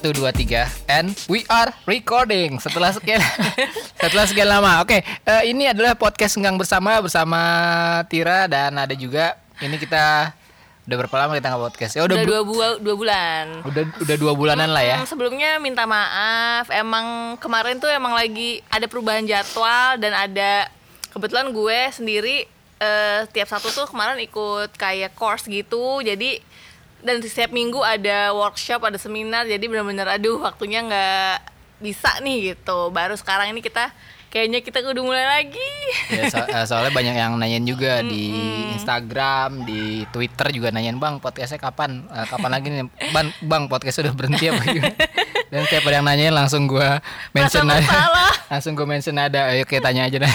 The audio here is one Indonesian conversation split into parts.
Satu dua tiga and we are recording setelah sekian setelah sekian lama. Oke, eh, ini adalah podcast Enggang bersama bersama Tira dan ada juga ini kita udah berapa lama kita nggak podcast? Ya Udah bu- dua, bua- dua bulan. udah udah dua bulanan lah ya. Hmm, sebelumnya minta maaf. Emang kemarin tuh emang lagi ada perubahan jadwal dan ada kebetulan gue sendiri eh, tiap satu tuh kemarin ikut kayak course gitu. Jadi dan setiap minggu ada workshop, ada seminar. Jadi bener-bener aduh waktunya nggak bisa nih gitu. Baru sekarang ini kita kayaknya kita kudu mulai lagi. Ya, so- eh, soalnya banyak yang nanyain juga di Instagram, di Twitter juga nanyain bang podcastnya kapan, Eh, kapan lagi nih, bang, bang podcast sudah berhenti apa gimana? Dan setiap ada yang nanyain langsung gua mention bersalah. langsung gua mention ada, ayo kita tanya aja.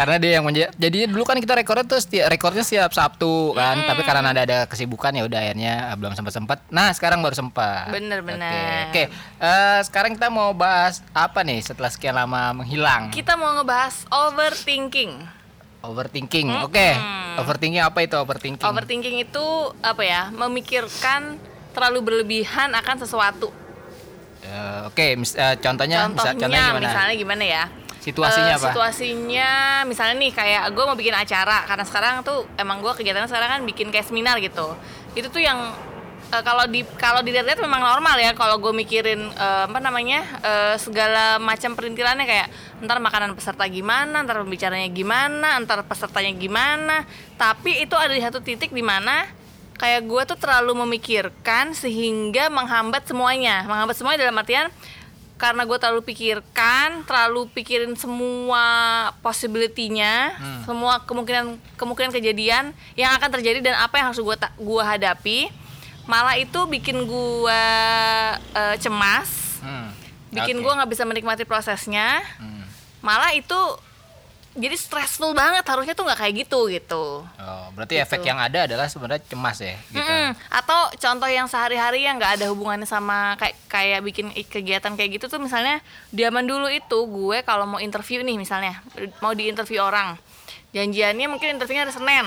karena dia yang menja- jadi dulu kan kita rekornya tuh setiap rekornya setiap Sabtu kan, tapi karena ada ada kesibukan ya udah akhirnya eh, belum sempat sempat. Nah sekarang baru sempat. Bener, bener. Oke, Oke. Eh, sekarang kita mau bahas apa nih setelah sekian lama menghilang? Kita mau ngebahas overthinking. Overthinking, oke. Overthinking apa itu overthinking? Overthinking itu apa ya? Memikirkan terlalu berlebihan akan sesuatu. Eh, oke, mis- eh, contohnya, Contohnya, misal- contohnya gimana? misalnya gimana ya? Situasinya Eh, apa? Situasinya misalnya nih kayak gue mau bikin acara karena sekarang tuh emang gue kegiatannya sekarang kan bikin kayak seminar gitu. Itu tuh yang eh, kalau di kalau dilihat-lihat memang normal ya kalau gue mikirin eh, apa namanya eh, segala macam perintilannya kayak ntar makanan peserta gimana, ntar pembicaranya gimana, ntar pesertanya gimana. Tapi itu ada di satu titik di mana kayak gue tuh terlalu memikirkan sehingga menghambat semuanya. Menghambat semuanya dalam artian karena gue terlalu pikirkan, terlalu pikirin semua possibility-nya, semua kemungkinan kemungkinan kejadian yang akan terjadi dan apa yang harus gue gua hadapi, malah itu bikin gue eh, cemas, Hmm, bikin gue nggak bisa menikmati prosesnya, Hmm. malah itu jadi stressful banget harusnya tuh nggak kayak gitu gitu. Oh, berarti efek yang ada adalah sebenarnya cemas ya, gitu. Mm-mm. Atau contoh yang sehari-hari yang nggak ada hubungannya sama kayak kayak bikin kegiatan kayak gitu tuh misalnya zaman dulu itu gue kalau mau interview nih misalnya mau di interview orang janjiannya mungkin interviewnya hari Senin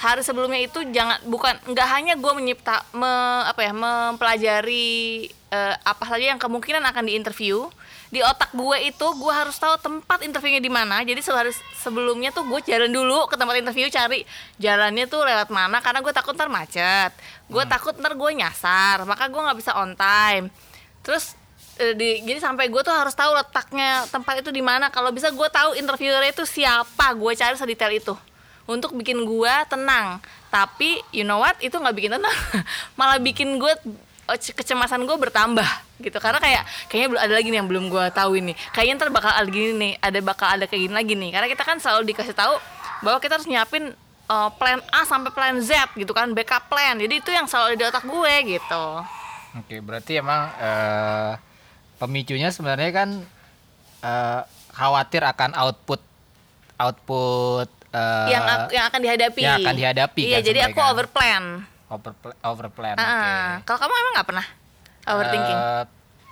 sehari sebelumnya itu jangan bukan nggak hanya gue menyipta me- apa ya mempelajari eh, apa saja yang kemungkinan akan diinterview di otak gue itu gue harus tahu tempat interviewnya di mana. Jadi sehari sebelumnya tuh gue jalan dulu ke tempat interview cari jalannya tuh lewat mana karena gue takut ntar macet. Gue takut ntar gue nyasar maka gue nggak bisa on time. Terus eh, di, jadi sampai gue tuh harus tahu letaknya tempat itu di mana. Kalau bisa gue tahu interviewernya itu siapa gue cari sedetail itu untuk bikin gue tenang. Tapi you know what? Itu nggak bikin tenang. Malah bikin gue eh, ce- kecemasan gue bertambah gitu. Karena kayak kayaknya belum ada lagi nih yang belum gue tahu ini kayaknya ntar bakal ada gini nih ada bakal ada kayak gini lagi nih. Karena kita kan selalu dikasih tahu bahwa kita harus nyiapin eh, plan A sampai plan Z gitu kan. Backup plan. Jadi itu yang selalu ada di otak gue gitu. Oke, berarti emang eh, pemicunya sebenarnya kan eh, khawatir akan output output eh, yang ak- yang akan dihadapi yang akan dihadapi iya kan jadi aku kan. over plan over over plan. Ah, kalau kamu emang nggak pernah overthinking Eh,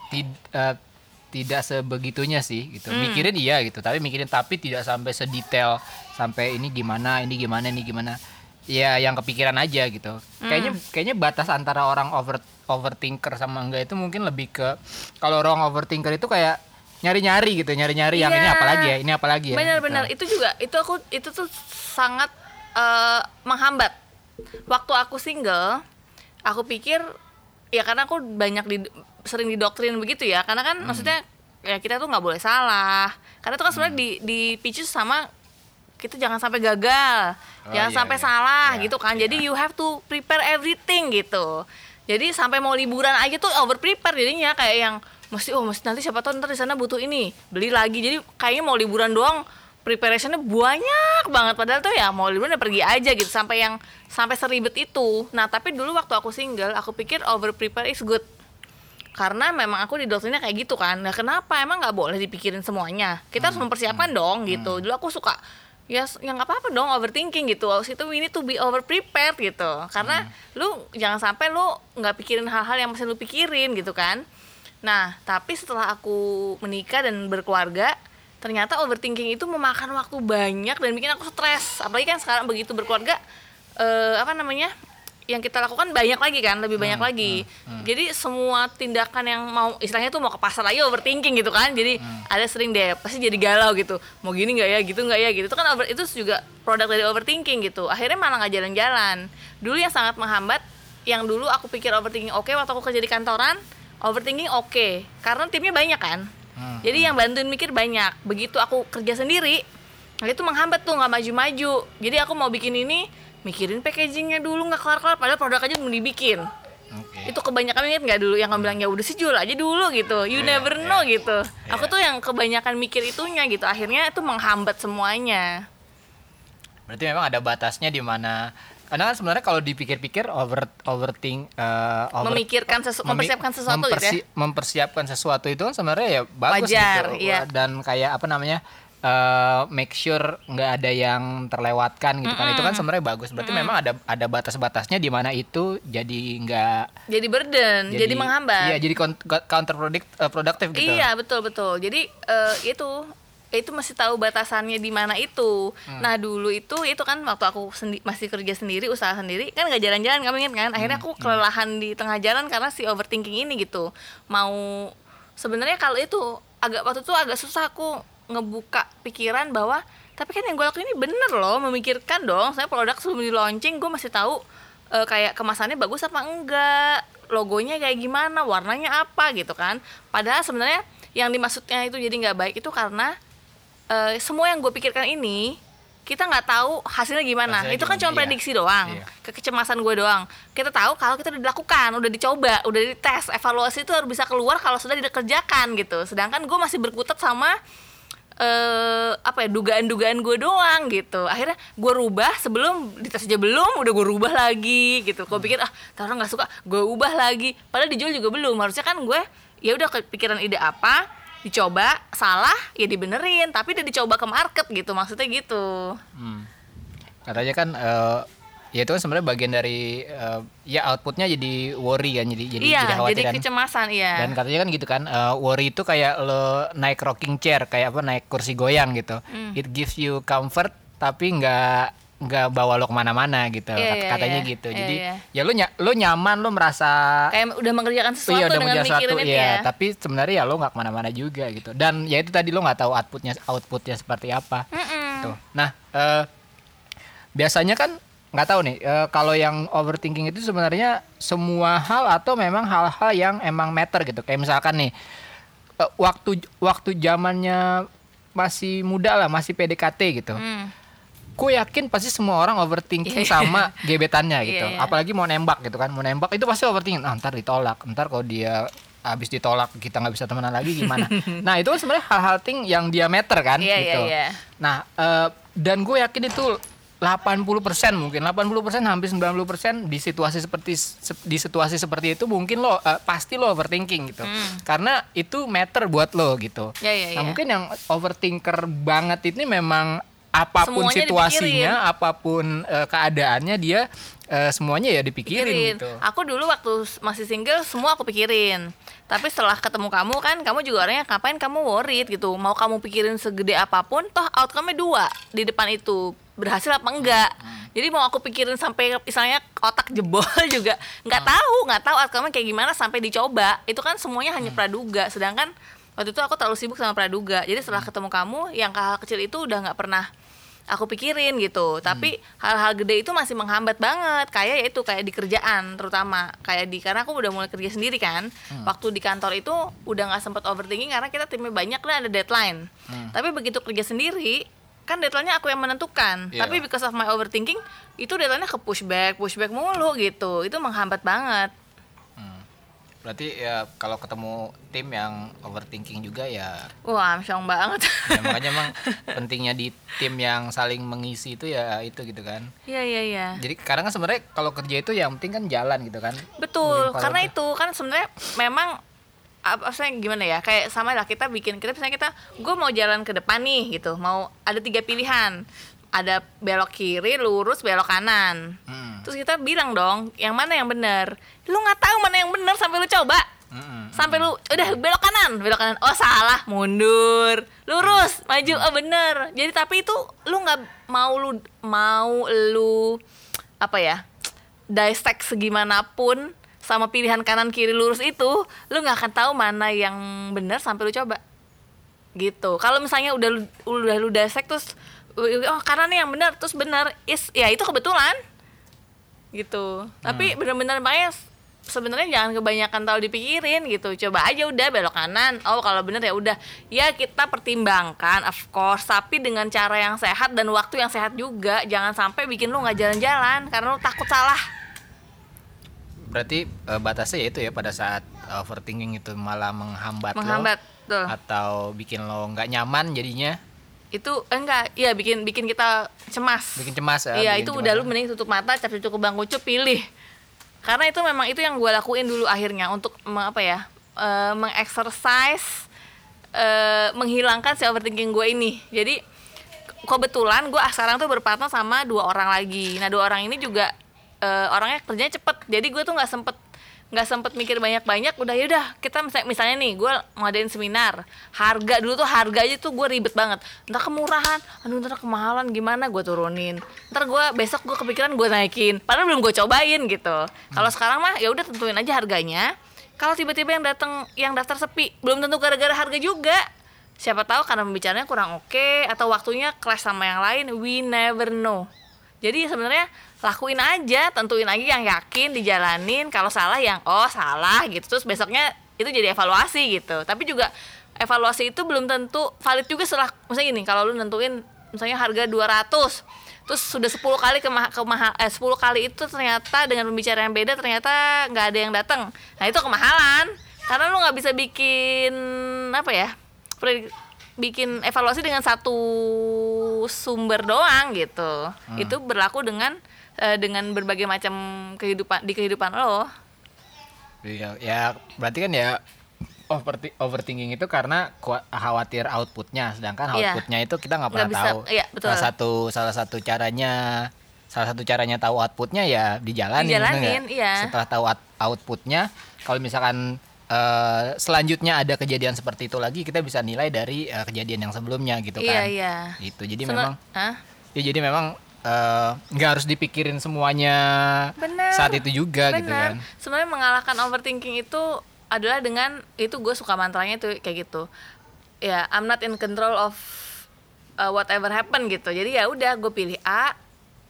tid- eh, tidak sebegitunya sih gitu. Hmm. Mikirin iya gitu, tapi mikirin tapi tidak sampai sedetail sampai ini gimana, ini gimana, ini gimana. Ya yang kepikiran aja gitu. Hmm. Kayaknya kayaknya batas antara orang over overthinker sama enggak itu mungkin lebih ke kalau orang overthinker itu kayak nyari-nyari gitu, nyari-nyari yang ini Iya. apalagi ya, ini apalagi ya. Benar-benar gitu. itu juga itu aku itu tuh sangat eh, menghambat. Waktu aku single, aku pikir ya karena aku banyak di sering didoktrin begitu ya. Karena kan Hmm. maksudnya ya kita tuh nggak boleh salah. Karena itu kan sebenarnya di dipicu sama kita jangan sampai gagal, Oh, jangan iya, sampai iya. salah Iya, gitu kan. Jadi you have to prepare everything gitu. Jadi sampai mau liburan aja tuh over prepare jadinya kayak yang mesti oh mesti nanti siapa tahu ntar di sana butuh ini beli lagi. Jadi kayaknya mau liburan doang preparationnya banyak banget. Padahal tuh ya mau liburan ya pergi aja gitu sampai yang sampai seribet itu. Nah tapi dulu waktu aku single aku pikir over prepare is good. Karena memang aku didoktrinnya kayak gitu kan. Nah kenapa? Emang nggak boleh dipikirin semuanya. Kita harus mempersiapkan dong gitu. Dulu aku suka ya s- ya nggak apa-apa dong overthinking gitu. Habis itu we need to be over prepared gitu. Karena lu jangan sampai lu nggak pikirin hal-hal yang mesti lu pikirin gitu kan nah tapi setelah aku menikah dan berkeluarga ternyata overthinking itu memakan waktu banyak dan bikin aku stres. Apalagi kan sekarang begitu berkeluarga eh, apa namanya yang kita lakukan banyak lagi kan lebih banyak Hmm, lagi. jadi semua tindakan yang mau istilahnya tuh mau ke pasar aja overthinking gitu kan. Jadi Hmm. ada sering deh pasti jadi galau gitu. Mau gini nggak ya gitu nggak ya gitu. Itu kan over, itu juga produk dari overthinking gitu. Akhirnya malah nggak jalan-jalan. Dulu yang sangat menghambat yang dulu aku pikir overthinking oke waktu aku kerja di kantoran overthinking oke karena timnya banyak kan. Hmm, jadi yang bantuin mikir banyak. Begitu aku kerja sendiri nah itu menghambat tuh nggak maju-maju. Jadi aku mau bikin ini mikirin packagingnya dulu nggak kelar-kelar padahal produk aja belum dibikin. Oke. itu kebanyakan inget nggak dulu? Yang bilang ya udah sih jual aja dulu gitu. You Iya, never iya. know gitu. Aku Iya. tuh yang kebanyakan mikir itunya gitu. Akhirnya itu menghambat semuanya. Berarti memang ada batasnya di mana karena kan sebenarnya kalau dipikir-pikir over overthink eh, over- memikirkan sesu mempersiapkan sesuatu gitu ya? mempersi- mempersiapkan sesuatu itu kan sebenarnya ya bagus Wajar, gitu iya. dan kayak apa namanya eh, make sure nggak ada yang terlewatkan gitu kan. Itu kan sebenarnya bagus. Berarti memang ada ada batas-batasnya di mana itu jadi nggak jadi burden jadi, menghambat. iya jadi counterproductive produktif gitu. Iya betul betul. Jadi eh, itu itu masih tahu batasannya di mana itu. Hmm. Nah dulu itu itu kan waktu aku sendi- masih kerja sendiri usaha sendiri kan nggak jalan-jalan kamu ingat kan? Hmm, Akhirnya aku kelelahan di tengah jalan karena si overthinking ini gitu. Mau sebenarnya kalau itu agak waktu itu agak susah aku ngebuka pikiran bahwa tapi kan yang gue lakuin ini bener loh memikirkan dong. Saya produk sebelum di launching gue masih tahu eh, kayak kemasannya bagus apa enggak logonya kayak gimana warnanya apa gitu kan padahal sebenarnya yang dimaksudnya itu jadi nggak baik itu karena eh, semua yang gue pikirkan ini kita nggak tahu hasilnya gimana. Hasilnya itu kan cuma iya. prediksi doang. Iya. kekecemasan gue doang. Kita tahu kalau kita udah dilakukan udah dicoba udah dites evaluasi itu harus bisa keluar kalau sudah dikerjakan gitu. Sedangkan gue masih berkutat sama eh apa ya dugaan-dugaan gue doang gitu. Akhirnya gue rubah sebelum dites aja belum udah gue rubah lagi gitu. Gue pikir ah "Ntar orang nggak suka. Gue ubah lagi. Padahal dijual juga belum. Harusnya kan gue ya udah kepikiran ide apa dicoba salah ya dibenerin tapi udah dicoba ke market gitu maksudnya gitu Hmm. Katanya kan eh, ya itu kan sebenarnya bagian dari eh, ya outputnya jadi worry kan jadi jadi iya jadi khawatir jadi kan. kecemasan iya Dan katanya kan gitu kan eh, worry itu kayak lo naik rocking chair kayak apa naik kursi goyang gitu. Hmm. It gives you comfort tapi nggak nggak bawa lo ke mana-mana gitu Kat- iya, katanya iya. gitu. Iya, Jadi iya. ya lo nya- lo nyaman lo merasa kayak udah mengerjakan sesuatu iya udah dengan itu ya, ya tapi sebenarnya ya lo nggak ke mana-mana juga gitu. Dan ya itu tadi lo nggak tahu outputnya outputnya seperti apa. Mm-mm. Tuh. Nah, eh, biasanya kan nggak tahu nih eh, kalau yang overthinking itu sebenarnya semua hal atau memang hal-hal yang emang matter gitu. Kayak misalkan nih eh, waktu waktu zamannya masih muda lah, masih PDKT gitu. Hmm. Ku yakin pasti semua orang overthinking Iya. sama gebetannya gitu. Iya, iya. Apalagi mau nembak gitu kan. Mau nembak itu pasti overthinking. Ah, ntar ditolak. Ntar kalau dia habis ditolak kita nggak bisa temenan lagi gimana. nah, itu kan sebenarnya hal-hal ting yang diameter kan Iya, iya, gitu. iya. Nah, eh, dan gue yakin itu 80% mungkin 80% hampir 90% di situasi seperti se- di situasi seperti itu mungkin lo eh, pasti lo overthinking gitu. Karena itu matter buat lo gitu. Hmm. Ya, ya, nah, ya. mungkin yang overthinker banget ini memang apa pun Semuanya situasinya, apa pun eh, keadaannya dia eh, semuanya ya dipikirin pikirin. gitu. Aku dulu waktu masih single semua aku pikirin. Tapi setelah ketemu kamu kan, kamu juga orangnya ngapain kamu worried gitu. Mau kamu pikirin segede apa pun, toh outcome-nya dua di depan itu. Berhasil apa enggak? Jadi mau aku pikirin sampai misalnya otak jebol juga nggak tahu, nggak tahu outcome-nya kayak gimana sampai dicoba. Itu kan semuanya hanya praduga. Sedangkan waktu itu aku terlalu sibuk sama praduga. Jadi setelah ketemu kamu, yang hal kecil itu udah nggak pernah aku pikirin gitu. Tapi hal-hal gede itu masih menghambat banget. Kayak ya itu kayak di kerjaan terutama. Kayak di karena aku udah mulai kerja sendiri kan. Waktu di kantor itu udah nggak sempet overthinking karena kita timnya banyak dan ada deadline. Tapi begitu kerja sendiri kan deadline-nya aku yang menentukan. Iya. tapi because of my overthinking itu deadline-nya ke pushback pushback mulu gitu. Itu menghambat banget Berarti ya kalau ketemu tim yang overthinking juga ya, wah amsyong banget. Ya makanya emang pentingnya di tim yang saling mengisi itu ya itu gitu kan. iya iya iya. Jadi karena kan sebenarnya kalau kerja itu yang penting kan jalan gitu kan. Betul, karena forward itu kan sebenarnya memang apa saya gimana ya kayak sama lah kita bikin kita misalnya kita gue mau jalan ke depan nih gitu. Mau ada tiga pilihan ada belok kiri lurus belok kanan. Hmm. terus kita bilang dong yang mana yang benar? Lu nggak tahu mana yang benar sampai lu coba. Mm-mm. sampai lu udah belok kanan. Belok kanan oh salah mundur. Lurus maju oh bener jadi tapi itu lu nggak mau lu mau lu apa ya dissect segimanapun sama pilihan kanan kiri lurus itu lu nggak akan tahu mana yang benar sampai lu coba. Gitu. Kalau misalnya udah lu, udah lu dissect terus oh kanan nih yang benar terus benar is ya itu kebetulan. Gitu. Tapi benar-benar makanya sebenarnya jangan kebanyakan tahu dipikirin gitu. Coba aja udah belok kanan. Oh kalau bener ya udah. Ya kita pertimbangkan of course. Tapi dengan cara yang sehat dan waktu yang sehat juga. Jangan sampai bikin lu nggak jalan-jalan karena lu takut salah. Berarti eh, batasnya ya itu ya pada saat overthinking itu malah menghambat, menghambat lo tuh atau bikin lo nggak nyaman jadinya, itu enggak. Iya bikin bikin kita cemas. Bikin cemas ya. iya bikin itu cemas. udah lu mending tutup mata capek cukup bang kucup pilih. Karena itu memang itu yang gue lakuin dulu akhirnya untuk apa ya eh, mengexercise eh, menghilangkan si overthinking gue ini. Jadi kebetulan gue sekarang tuh berpartner sama dua orang lagi. Nah dua orang ini juga eh, orangnya kerjanya cepet. Jadi gue tuh nggak sempet nggak sempet mikir banyak-banyak udah yaudah kita misalnya, misalnya nih gue ngadain seminar harga dulu tuh harga aja tuh gue ribet banget. Ntar kemurahan aduh ntar kemahalan gimana? Gue turunin. Ntar gue besok gue kepikiran gue naikin. Padahal belum gue cobain gitu. Kalau sekarang mah ya udah tentuin aja harganya. Kalau tiba-tiba yang datang yang daftar sepi belum tentu gara-gara harga juga. Siapa tahu karena pembicaranya kurang oke atau waktunya clash sama yang lain we never know jadi sebenarnya lakuin aja tentuin aja yang yakin dijalanin. Kalau salah yang oh salah gitu. Terus besoknya itu jadi evaluasi gitu. Tapi juga evaluasi itu belum tentu valid juga setelah misalnya gini kalau lu nentuin misalnya harga 200 terus sudah 10 kali ke kemahal eh 10 kali itu ternyata dengan pembicaraan yang beda ternyata nggak ada yang datang. Nah itu kemahalan. Karena lu nggak bisa bikin apa ya bikin evaluasi dengan satu sumber doang gitu itu berlaku dengan eh, dengan berbagai macam kehidupan di kehidupan lo Iya, ya berarti kan ya overthi- overthinking itu karena khawatir outputnya, sedangkan Iya. outputnya itu kita nggak pernah bisa, tahu. iya, betul. Salah satu salah satu caranya salah satu caranya tahu outputnya ya dijalanin. Dijalanin, iya. Setelah tahu out- outputnya, kalau misalkan eh, selanjutnya ada kejadian seperti itu lagi, kita bisa nilai dari eh, kejadian yang sebelumnya gitu iya kan. iya Gitu. Jadi Sebe- memang Hah? ya jadi memang eh, nggak harus dipikirin semuanya Benar. saat itu juga gitu kan. Benar. Sebenarnya mengalahkan overthinking itu adalah dengan itu gue suka mantranya itu kayak gitu. Ya, I'm not in control of uh, whatever happen gitu. Jadi ya udah gue pilih A.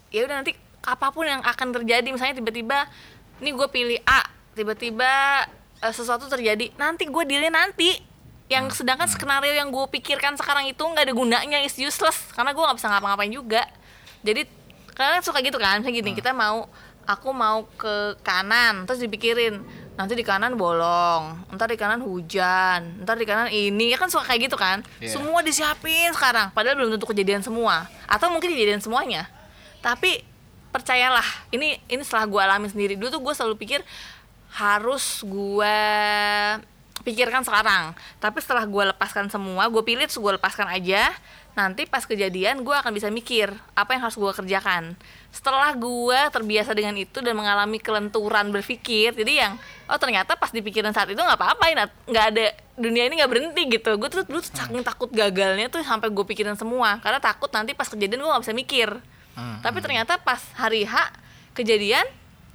Ya udah nanti apa pun yang akan terjadi misalnya tiba-tiba ini gue pilih A, tiba-tiba uh, sesuatu terjadi, nanti gue dealnya nanti. Yang sedangkan skenario yang gue pikirkan sekarang itu nggak ada gunanya, is useless karena gue nggak bisa ngapa-ngapain juga. Jadi kalian suka gitu kan, misalnya gini, kita mau aku mau ke kanan, terus dipikirin nanti di kanan bolong, ntar di kanan hujan, ntar di kanan ini, ya kan suka kayak gitu kan? Iya. Semua disiapin sekarang, padahal belum tentu kejadian semua, atau mungkin kejadian semuanya. Tapi percayalah, ini ini setelah gue alami sendiri. Dulu tuh gue selalu pikir harus gue pikirkan sekarang. Tapi setelah gue lepaskan semua, gue pilih terus gue lepaskan aja. Nanti pas kejadian gue akan bisa mikir apa yang harus gue kerjakan. Setelah gue terbiasa dengan itu dan mengalami kelenturan berpikir, jadi yang oh ternyata pas dipikirin saat itu nggak apa-apa, nggak ada dunia ini nggak berhenti gitu. Gue tuh dulu saking takut gagalnya tuh sampai gue pikirin semua, karena takut nanti pas kejadian gue nggak bisa mikir. Hmm, Tapi ternyata pas hari H kejadian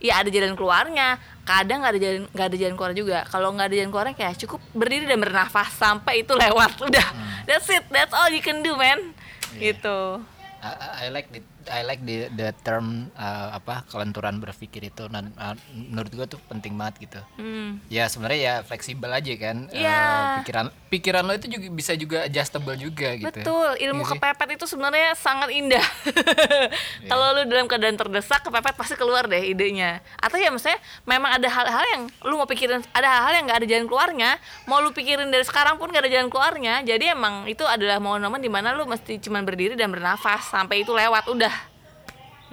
ya ada jalan keluarnya kadang nggak ada jalan nggak ada jalan keluar juga. Kalau nggak ada jalan keluarnya kayak cukup berdiri dan bernafas sampai itu lewat. Udah that's it. That's all you can do man. Gitu. I, I- like the I like the the term uh, apa kelenturan berpikir itu dan uh, menurut gua tuh penting banget gitu. hmm. Ya sebenarnya ya fleksibel aja kan. Uh, Iya. pikiran pikiran lo itu juga bisa juga adjustable juga gitu. betul ilmu Iya sih? kepepet itu sebenarnya sangat indah kalau lu dalam keadaan terdesak kepepet pasti keluar deh idenya atau ya maksudnya memang ada hal-hal yang lu mau pikirin ada hal-hal yang nggak ada jalan keluarnya mau lu pikirin dari sekarang pun nggak ada jalan keluarnya jadi emang itu adalah momen-momen di mana lu mesti cuman berdiri dan bernafas sampai itu lewat udah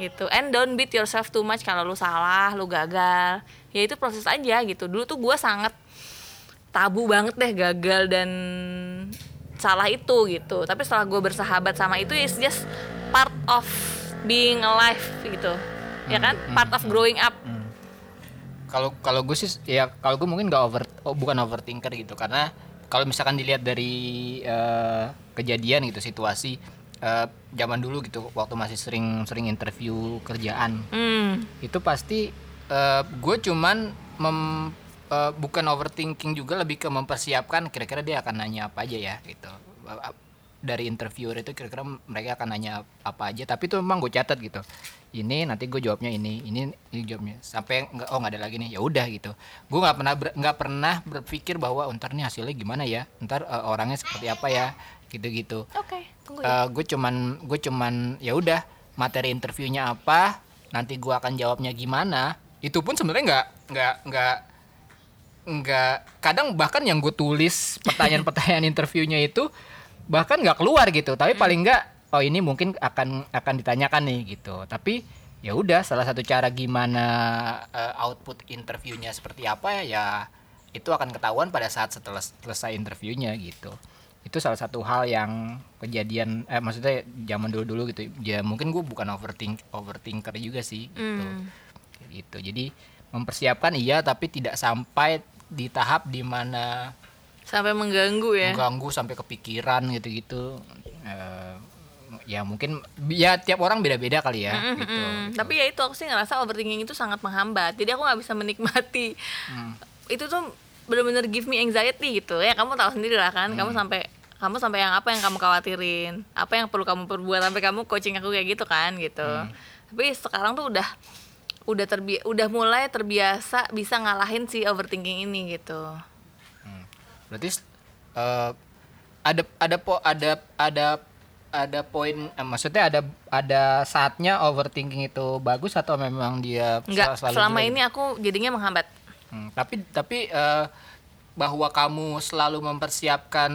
gitu. And don't beat yourself too much kalau lu salah lu gagal. Ya itu proses aja gitu. Dulu tuh gue sangat tabu banget deh gagal dan salah itu gitu. Tapi setelah gue bersahabat sama itu it's just part of being alive gitu. Ya kan? part of growing up. Kalau kalau gue sih ya kalau gue mungkin nggak over oh, bukan overthinker gitu. Karena kalau misalkan dilihat dari eh, kejadian gitu situasi eh, zaman dulu gitu waktu masih sering sering interview kerjaan. Hmm. itu pasti gue cuman mem- eh, bukan overthinking juga lebih ke mempersiapkan kira-kira dia akan nanya apa aja ya gitu. Eh, dari interviewer itu kira-kira mereka akan nanya apa aja. Tapi itu memang gue catat gitu ini nanti gue jawabnya ini ini ini jawabnya. Sampai nggak oh nggak ada lagi nih. Ya udah gitu. Gue nggak pernah nggak pernah berpikir bahwa "Oh, ntar nih hasilnya gimana ya? Ntar eh, orangnya seperti apa ya? Gitu-gitu. Oke, tunggu ya. gue cuman gue cuman ya udah materi interviewnya apa nanti gue akan jawabnya gimana. Itu pun sebenarnya nggak nggak nggak nggak kadang bahkan yang gue tulis pertanyaan-pertanyaan interviewnya itu bahkan nggak keluar gitu. Tapi paling nggak oh ini mungkin akan akan ditanyakan nih gitu. Tapi ya udah salah satu cara gimana eh, output interviewnya seperti apa ya itu akan ketahuan pada saat setelah selesai interviewnya gitu itu salah satu hal yang kejadian eh maksudnya zaman dulu dulu gitu ya mungkin gue bukan overthink overthinker juga sih gitu. Kayak gitu jadi mempersiapkan iya tapi tidak sampai di tahap di mana Sampai mengganggu ya. mengganggu sampai kepikiran gitu-gitu Eh, ya mungkin ya tiap orang beda-beda kali ya Mm, gitu mm. Tapi ya itu aku sih ngerasa overthinking itu sangat menghambat. Jadi aku nggak bisa menikmati. Hmm. Itu tuh bener-bener give me anxiety gitu. Ya kamu tahu sendiri lah kan. Hmm. Kamu sampai kamu sampai yang apa yang kamu khawatirin, apa yang perlu kamu perbuat sampai kamu coaching aku kayak gitu kan gitu. Hmm. Tapi sekarang tuh udah udah terbi udah mulai terbiasa bisa ngalahin si overthinking ini gitu. berarti eh, ada ada po ada ada ada poin eh, maksudnya ada ada saatnya overthinking itu bagus atau memang dia Enggak, sel- selalu selama jelek? ini aku jadinya menghambat. Hmm, tapi tapi eh, bahwa kamu selalu mempersiapkan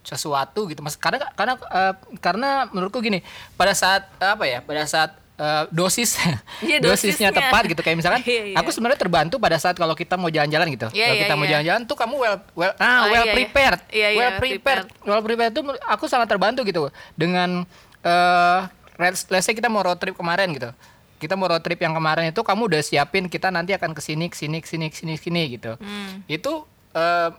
sesuatu gitu mas karena karena eh, karena menurutku gini pada saat eh, apa ya pada saat eh, dosis Iya, dosisnya dosisnya. tepat gitu kayak misalkan Iya, iya. aku sebenarnya terbantu pada saat kalau kita mau jalan-jalan gitu Iya, kalau iya, kita mau iya. jalan-jalan tuh kamu well well ah Oh, well iya, iya. prepared Iya, iya, well well prepared well prepared tuh aku sangat terbantu gitu dengan let's let's say kita mau road trip kemarin gitu kita mau road trip yang kemarin itu kamu udah siapin kita nanti akan ke sini ke sini ke sini ke sini ke sini gitu Hmm. itu eh,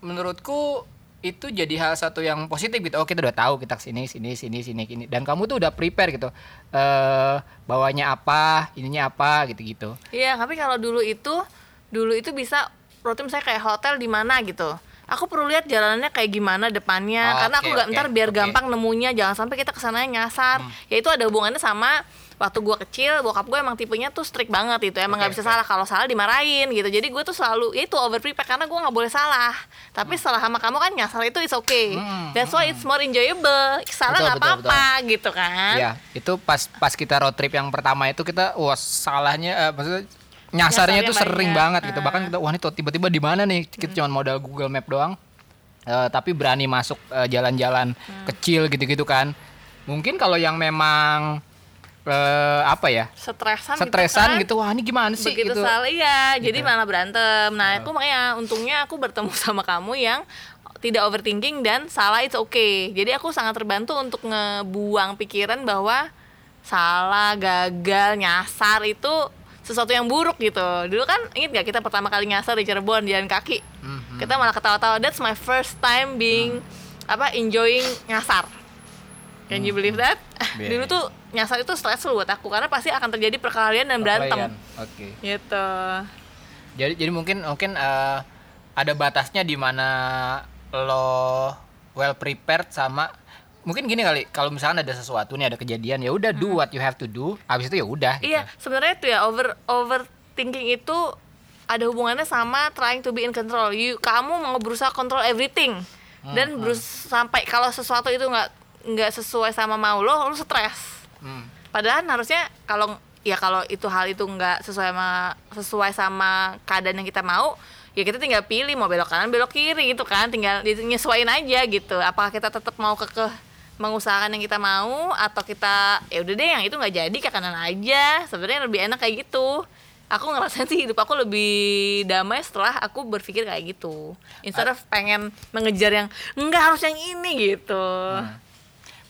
menurutku itu jadi hal satu yang positif gitu oh kita udah tahu kita ke sini sini sini sini sini dan kamu tuh udah prepare gitu eh bawanya apa ininya apa gitu gitu Iya, tapi kalau dulu itu dulu itu bisa rutin saya kayak hotel di mana gitu. Aku perlu lihat jalanannya kayak gimana depannya Oh, karena aku oke, nggak oke, ntar biar oke. gampang nemunya jangan sampai kita ke sana nyasar. Hmm. Ya itu ada hubungannya sama waktu gua kecil bokap gue emang tipenya tuh strict banget itu emang nggak bisa oke. salah. Kalau salah dimarahin gitu. Jadi gue tuh selalu ya itu over prepare karena gue nggak boleh salah. Tapi setelah sama kamu kan nyasar itu is okay. Hmm, that's why it's more enjoyable. Salah nggak apa-apa gitu kan. Ya itu pas pas kita road trip yang pertama itu kita wah salahnya eh, maksudnya nyasarnya Nyasarnya tuh sering banyak. banget gitu. Bahkan kita wah ini tiba-tiba di mana nih? Kita cuma modal Google Map doang. Eh, tapi berani masuk eh, jalan-jalan kecil gitu-gitu kan. Mungkin kalau yang memang eh, apa ya? Stresan stresan kan. gitu wah ini gimana sih? Begitu gitu. salah iya jadi malah berantem. Nah aku makanya untungnya aku bertemu sama kamu yang tidak overthinking dan salah itu oke. Jadi aku sangat terbantu untuk ngebuang pikiran bahwa salah gagal nyasar itu sesuatu yang buruk gitu. Dulu kan inget gak kita pertama kali nyasar di Cirebon jalan kaki? Mhm. kita malah ketawa-tawa. That's my first time being apa enjoying nyasar can you believe that? Yeah. dulu tuh nyasar itu stressful buat aku karena pasti akan terjadi perkelahian dan berantem. oke. Gitu. Jadi jadi mungkin mungkin eh, ada batasnya di mana lo well prepared sama mungkin gini kali kalau misalkan ada sesuatu nih ada kejadian ya udah do what you have to do habis itu ya udah gitu. iya sebenarnya itu ya over overthinking itu ada hubungannya sama trying to be in control. You kamu mau berusaha control everything dan berusaha sampai kalau sesuatu itu nggak nggak sesuai sama mau lo lo stres Hmm. Padahal harusnya kalau ya kalau itu hal itu nggak sesuai sama sesuai sama keadaan yang kita mau, ya kita tinggal pilih mau belok kanan belok kiri gitu kan, tinggal nyesuaiin aja gitu. Apakah kita tetap mau kekeh mengusahakan yang kita mau atau kita ya udah deh yang itu nggak jadi ke kanan aja. Sebenarnya lebih enak kayak gitu. Aku ngerasain sih hidup aku lebih damai setelah aku berpikir kayak gitu. Instead of pengen mengejar yang enggak harus yang ini gitu.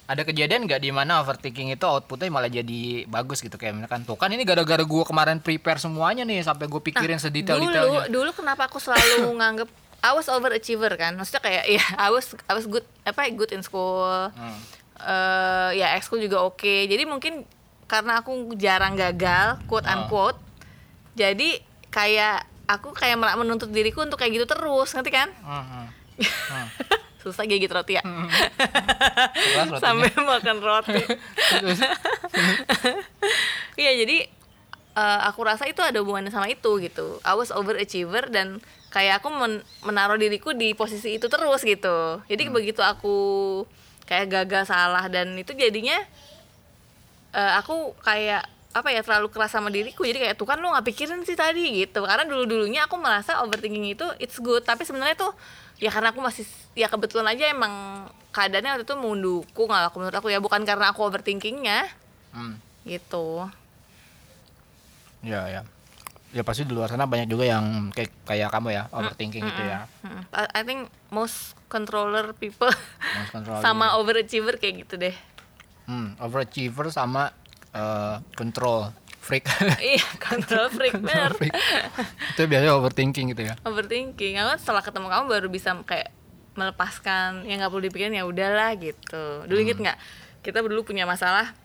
Ada kejadian nggak di mana overthinking itu outputnya malah jadi bagus gitu? Kayak misalkan tuh kan ini gara-gara gua kemarin prepare semuanya nih sampai gue pikirin sedetail-detailnya. dulu dulu kenapa aku selalu nganggep I was overachiever kan? Maksudnya kayak ya I was I was good apa good in school. Hmm. eh ya ekskul juga oke. Jadi mungkin karena aku jarang gagal quote Ah. unquote jadi kayak aku kayak menuntut diriku untuk kayak gitu terus ngerti kan? Hmm, hmm. susah gigit roti ya? Rotinya. sampai makan roti. Iya jadi eh, aku rasa itu ada hubungannya sama itu gitu. I was overachiever dan kayak aku men- menaruh diriku di posisi itu terus gitu. Jadi begitu aku kayak gagal salah dan itu jadinya eh, aku kayak apa ya terlalu keras sama diriku. Jadi kayak tuh kan lu nggak pikirin sih tadi gitu. Karena dulu dulunya aku merasa overthinking itu it's good. Tapi sebenarnya tuh ya karena aku masih ya kebetulan aja emang keadaannya waktu itu mendukung kalau aku menurut aku ya bukan karena aku overthinkingnya hmm. gitu Ya, ya. Ya pasti di luar sana banyak juga yang kayak kayak kamu ya, overthinking gitu ya. Hmm, I I think most controller people Most control sama overachiever kayak gitu deh. Hmm, overachiever sama eh, control freak. iya, control freak freak. Itu biasanya overthinking gitu ya. Overthinking. Aku setelah ketemu kamu baru bisa kayak melepaskan yang nggak perlu dipikirin ya udahlah gitu. Dulu inget nggak? Kita dulu punya masalah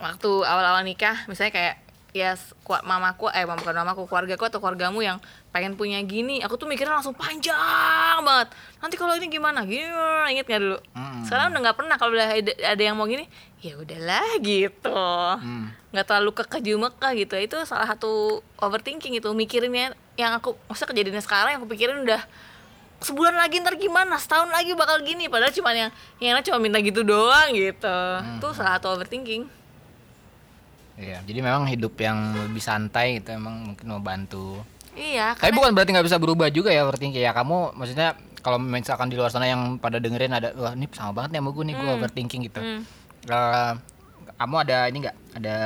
waktu awal-awal nikah, misalnya kayak ya ku- mamaku eh bukan mamaku keluargaku atau keluargamu yang pengen punya gini aku tuh mikirnya langsung panjang banget. Nanti kalau ini gimana? Gini inget nggak dulu? Hmm. sekarang udah nggak pernah kalau udah ada, yang mau gini ya udahlah gitu. Hmm. nggak terlalu kekeju Mekah gitu. Itu salah satu overthinking itu mikirinnya yang aku maksudnya kejadiannya sekarang yang aku pikirin udah sebulan lagi ntar gimana? Setahun lagi bakal gini padahal cuma yang yang cuma minta gitu doang gitu. Itu salah satu overthinking Iya, jadi memang hidup yang lebih santai itu emang mungkin mau bantu. iya Tapi bukan berarti nggak bisa berubah juga ya overthinking ya. Kamu maksudnya kalau misalkan di luar sana yang pada dengerin ada wah ini sama banget nih sama gue nih gue overthinking gitu. Hmm. Eh, kamu ada ini nggak? Ada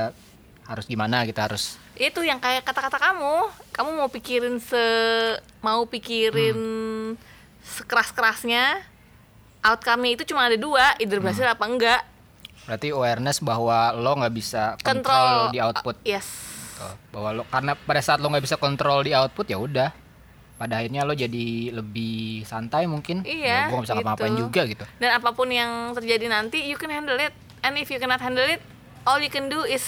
harus gimana kita harus itu yang kayak kata-kata kamu kamu mau pikirin se mau pikirin sekeras-kerasnya outcome-nya itu cuma ada dua either berhasil apa enggak berarti awareness bahwa lo nggak bisa kontrol di output. yes. Tuh, bahwa lo karena pada saat lo nggak bisa kontrol di output ya udah. Pada akhirnya lo jadi lebih santai mungkin. Iya, ya, gue nggak bisa gitu. ngapa-ngapain juga gitu. Dan apa pun yang terjadi nanti you can handle it. And if you cannot handle it all you can do is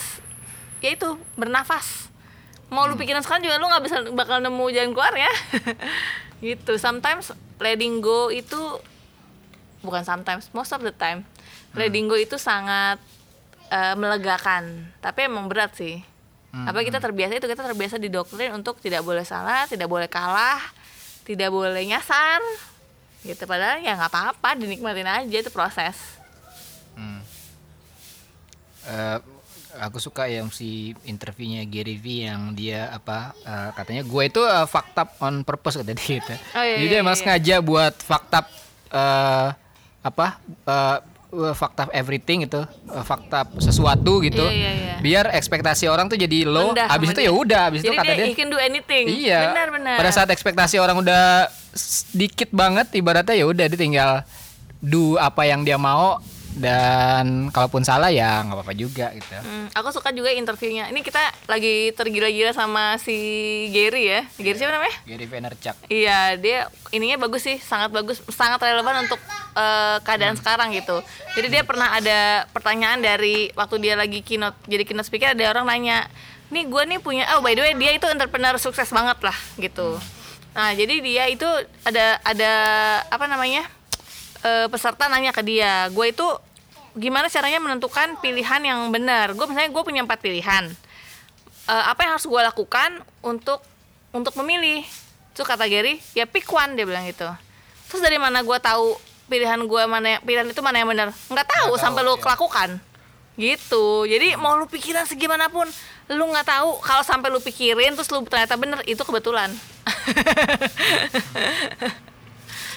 yaitu bernafas. Mau lu pikirin sekarang juga lu nggak bisa bakal nemu jalan keluar ya. Gitu. Sometimes letting go itu bukan sometimes most of the time letting go itu sangat eh, melegakan tapi emang berat sih apa kita terbiasa itu kita terbiasa didoktrin untuk tidak boleh salah tidak boleh kalah tidak boleh nyasar gitu padahal ya nggak apa-apa dinikmatin aja itu proses Hmm. Eh, aku suka yang si interviewnya Gary V yang dia apa eh, katanya gue itu fucked up on purpose kata dia gitu. Oh, iya, Jadi iya, dia emang iya. sengaja buat fucked up eh, apa eh, eh, up everything gitu, fucked up sesuatu gitu. Iya, iya, iya. Biar ekspektasi orang tuh jadi low, Rendah habis sama itu ya udah, habis itu kata dia, dia he can do anything Iya. benar benar Pada saat ekspektasi orang udah sedikit banget ibaratnya ya udah dia tinggal do apa yang dia mau dan kalaupun salah ya nggak apa-apa juga gitu. Hmm, aku suka juga interviewnya ini kita lagi tergila-gila sama si Gary ya Gary siapa namanya Gary Vaynerchuk. Iya, dia ininya bagus sih, sangat bagus, sangat relevan untuk eh, keadaan sekarang gitu. Jadi dia pernah ada pertanyaan dari waktu dia lagi keynote, jadi keynote speaker ada orang nanya, nih gue nih punya, oh by the way dia itu entrepreneur sukses banget lah gitu. Nah jadi dia itu ada ada apa namanya eh, peserta nanya ke dia, gue itu gimana caranya menentukan pilihan yang benar? Gue misalnya gue punya empat pilihan. Eh, apa yang harus gue lakukan untuk untuk memilih? Terus kata Gary ya pick one dia bilang gitu. Terus dari mana gue tahu pilihan gue mana yang- pilihan itu mana yang benar? Nggak tahu Nggak sampai tahu, lu iya. lakukan. Gitu. Jadi mau lu pikiran segimanapun lu nggak tahu. Kalau sampai lu pikirin terus lu ternyata bener itu kebetulan.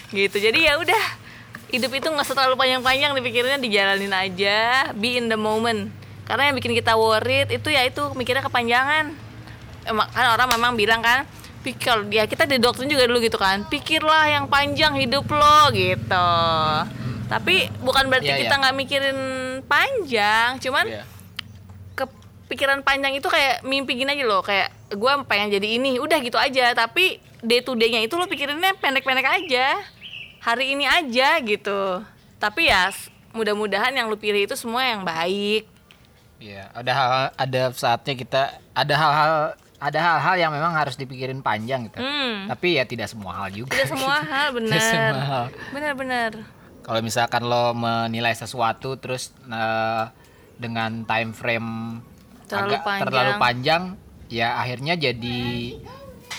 Gitu. Jadi ya udah hidup itu nggak terlalu panjang-panjang dipikirinnya dijalanin aja. Be in the moment. Karena yang bikin kita worried itu ya itu mikirnya kepanjangan. Emang kan orang memang bilang kan pikir ya kita di dokter juga dulu gitu kan pikirlah yang panjang hidup lo gitu. Tapi bukan berarti Iya, kita nggak mikirin panjang cuman Iya. kepikiran panjang itu kayak mimpi gini aja loh kayak gue pengen jadi ini. Udah gitu aja tapi day to day nya itu lo pikirinnya pendek-pendek aja hari ini aja gitu tapi ya mudah-mudahan yang lu pilih itu semua yang baik Iya, ada hal ada saatnya kita ada hal-hal ada hal-hal yang memang harus dipikirin panjang gitu. hmm. Tapi ya tidak semua hal juga. tidak semua hal benar benar-benar Kalau misalkan lo menilai sesuatu terus eh, dengan time frame Terlalu agak panjang. terlalu panjang, ya akhirnya jadi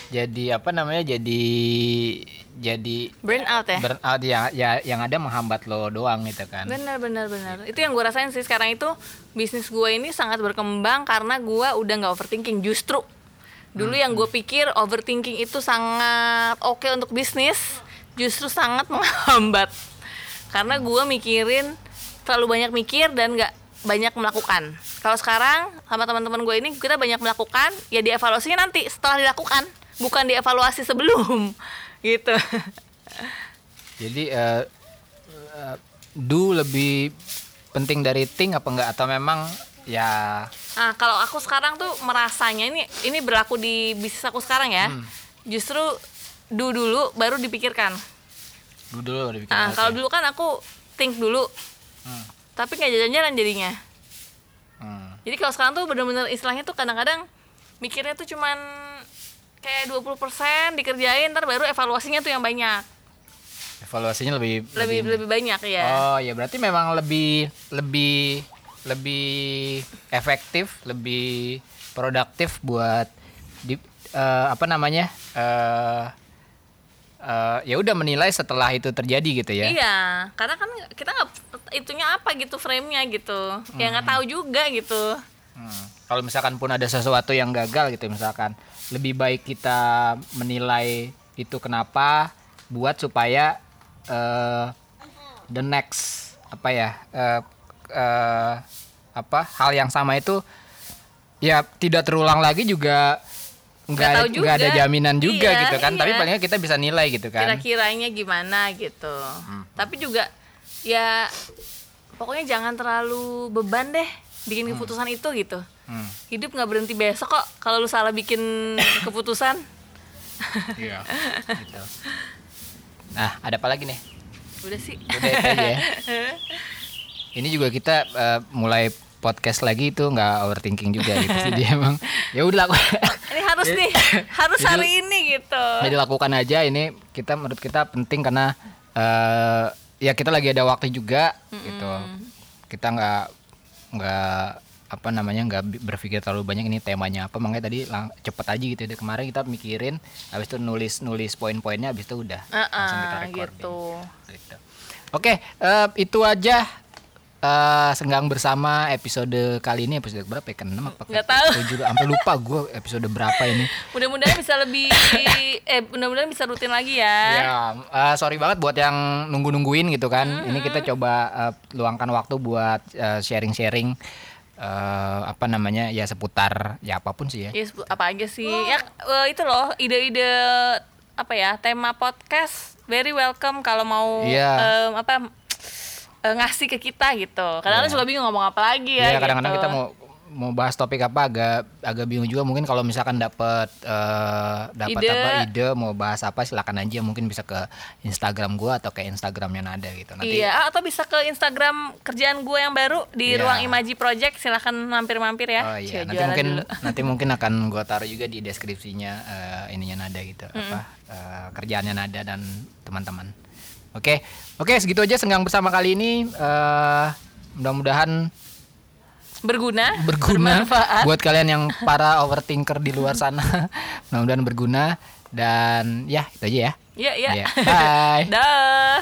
jadi apa namanya jadi jadi burn out ya? burnout ya, ya yang ada menghambat lo doang gitu kan. benar benar benar. Itu yang gue rasain sih sekarang itu bisnis gue ini sangat berkembang karena gue udah nggak overthinking. Justru dulu yang gue pikir overthinking itu sangat oke untuk bisnis justru sangat menghambat. Karena gue mikirin terlalu banyak mikir dan nggak banyak melakukan. Kalau sekarang sama teman-teman gue ini kita banyak melakukan ya dievaluasinya nanti setelah dilakukan bukan dievaluasi sebelum gitu Jadi eh, eh, do lebih penting dari think apa enggak atau memang ya Nah, kalau aku sekarang tuh merasanya ini ini berlaku di bisnis aku sekarang ya. Justru do dulu baru dipikirkan. do dulu dipikir. Nah, kalau dulu kan aku think dulu. Hmm. Tapi nggak jalan-jalan jadinya. Hmm. Jadi kalau sekarang tuh bener-bener istilahnya tuh kadang-kadang mikirnya tuh cuman kayak 20% dikerjain ntar baru evaluasinya tuh yang banyak. Evaluasinya lebih Lebih lebih banyak ya. Oh ya berarti memang lebih lebih lebih efektif, lebih produktif buat di eh, apa namanya eh eh, ya udah menilai setelah itu terjadi gitu ya. Iya, karena kan kita nggak itunya apa gitu frame-nya gitu. Ya nggak tahu juga gitu. Hmm. Kalau misalkan pun ada sesuatu yang gagal gitu misalkan, lebih baik kita menilai itu kenapa buat supaya eh, the next apa ya eh, eh, apa hal yang sama itu ya tidak terulang lagi juga Nggak ada jaminan juga Iya, gitu kan tapi iya. paling nggak kita bisa nilai gitu kan kira-kiranya gimana gitu. Tapi juga ya pokoknya jangan terlalu beban deh bikin keputusan itu gitu. Hmm. Hidup nggak berhenti besok kok kalau lu salah bikin keputusan. Iya. gitu. nah ada apa lagi nih Udah sih. Udah itu aja ya. Ini juga kita eh, mulai podcast lagi itu nggak overthinking juga gitu. Jadi emang ya udah laku- Ini harus nih, harus Jadi- hari ini gitu. jadi lakukan aja ini kita menurut kita penting karena eh, ya kita lagi ada waktu juga gitu. Kita nggak nggak apa namanya nggak berpikir terlalu banyak ini temanya apa makanya tadi lang- cepet aja gitu deh kemarin kita mikirin habis itu nulis nulis poin-poinnya habis itu udah langsung kita recording gitu. Gitu. Oke, eh, itu aja eh, senggang bersama episode kali ini episode berapa ya? Ke-6 apa? Nggak tahu. Tujuh, sampai lupa gue episode berapa ini. Mudah-mudahan bisa lebih eh mudah-mudahan bisa rutin lagi ya. Ya, eh, sorry banget buat yang nunggu-nungguin gitu kan. Ini kita coba eh, luangkan waktu buat sharing-sharing eh, apa namanya ya seputar ya apa pun sih ya. Ya, apa aja sih? Ya eh, itu loh ide-ide apa ya tema podcast very welcome kalau mau Iya. em, apa eh, ngasih ke kita gitu. Kadang-kadang Iya. suka bingung ngomong apa lagi ya. Iya kadang-kadang gitu. kita mau mau bahas topik apa agak agak bingung juga mungkin kalau misalkan dapat eh, dapat apa ide mau bahas apa silakan aja mungkin bisa ke Instagram gua atau ke Instagramnya Nada gitu nanti Iya, ah, atau bisa ke Instagram kerjaan gue yang baru di Iya. Ruang Imaji Project. Silahkan mampir-mampir ya. oh iya nanti mungkin dulu. nanti mungkin akan gua taruh juga di deskripsinya eh, ininya Nada gitu apa eh, kerjaannya Nada dan teman-teman oke oke segitu aja senggang bersama kali ini Eh, mudah-mudahan berguna, berguna bermanfaat. buat kalian yang para overthinker di luar sana. Mudah-mudahan berguna dan ya itu aja ya. Iya, iya. Ya. Bye. Dah.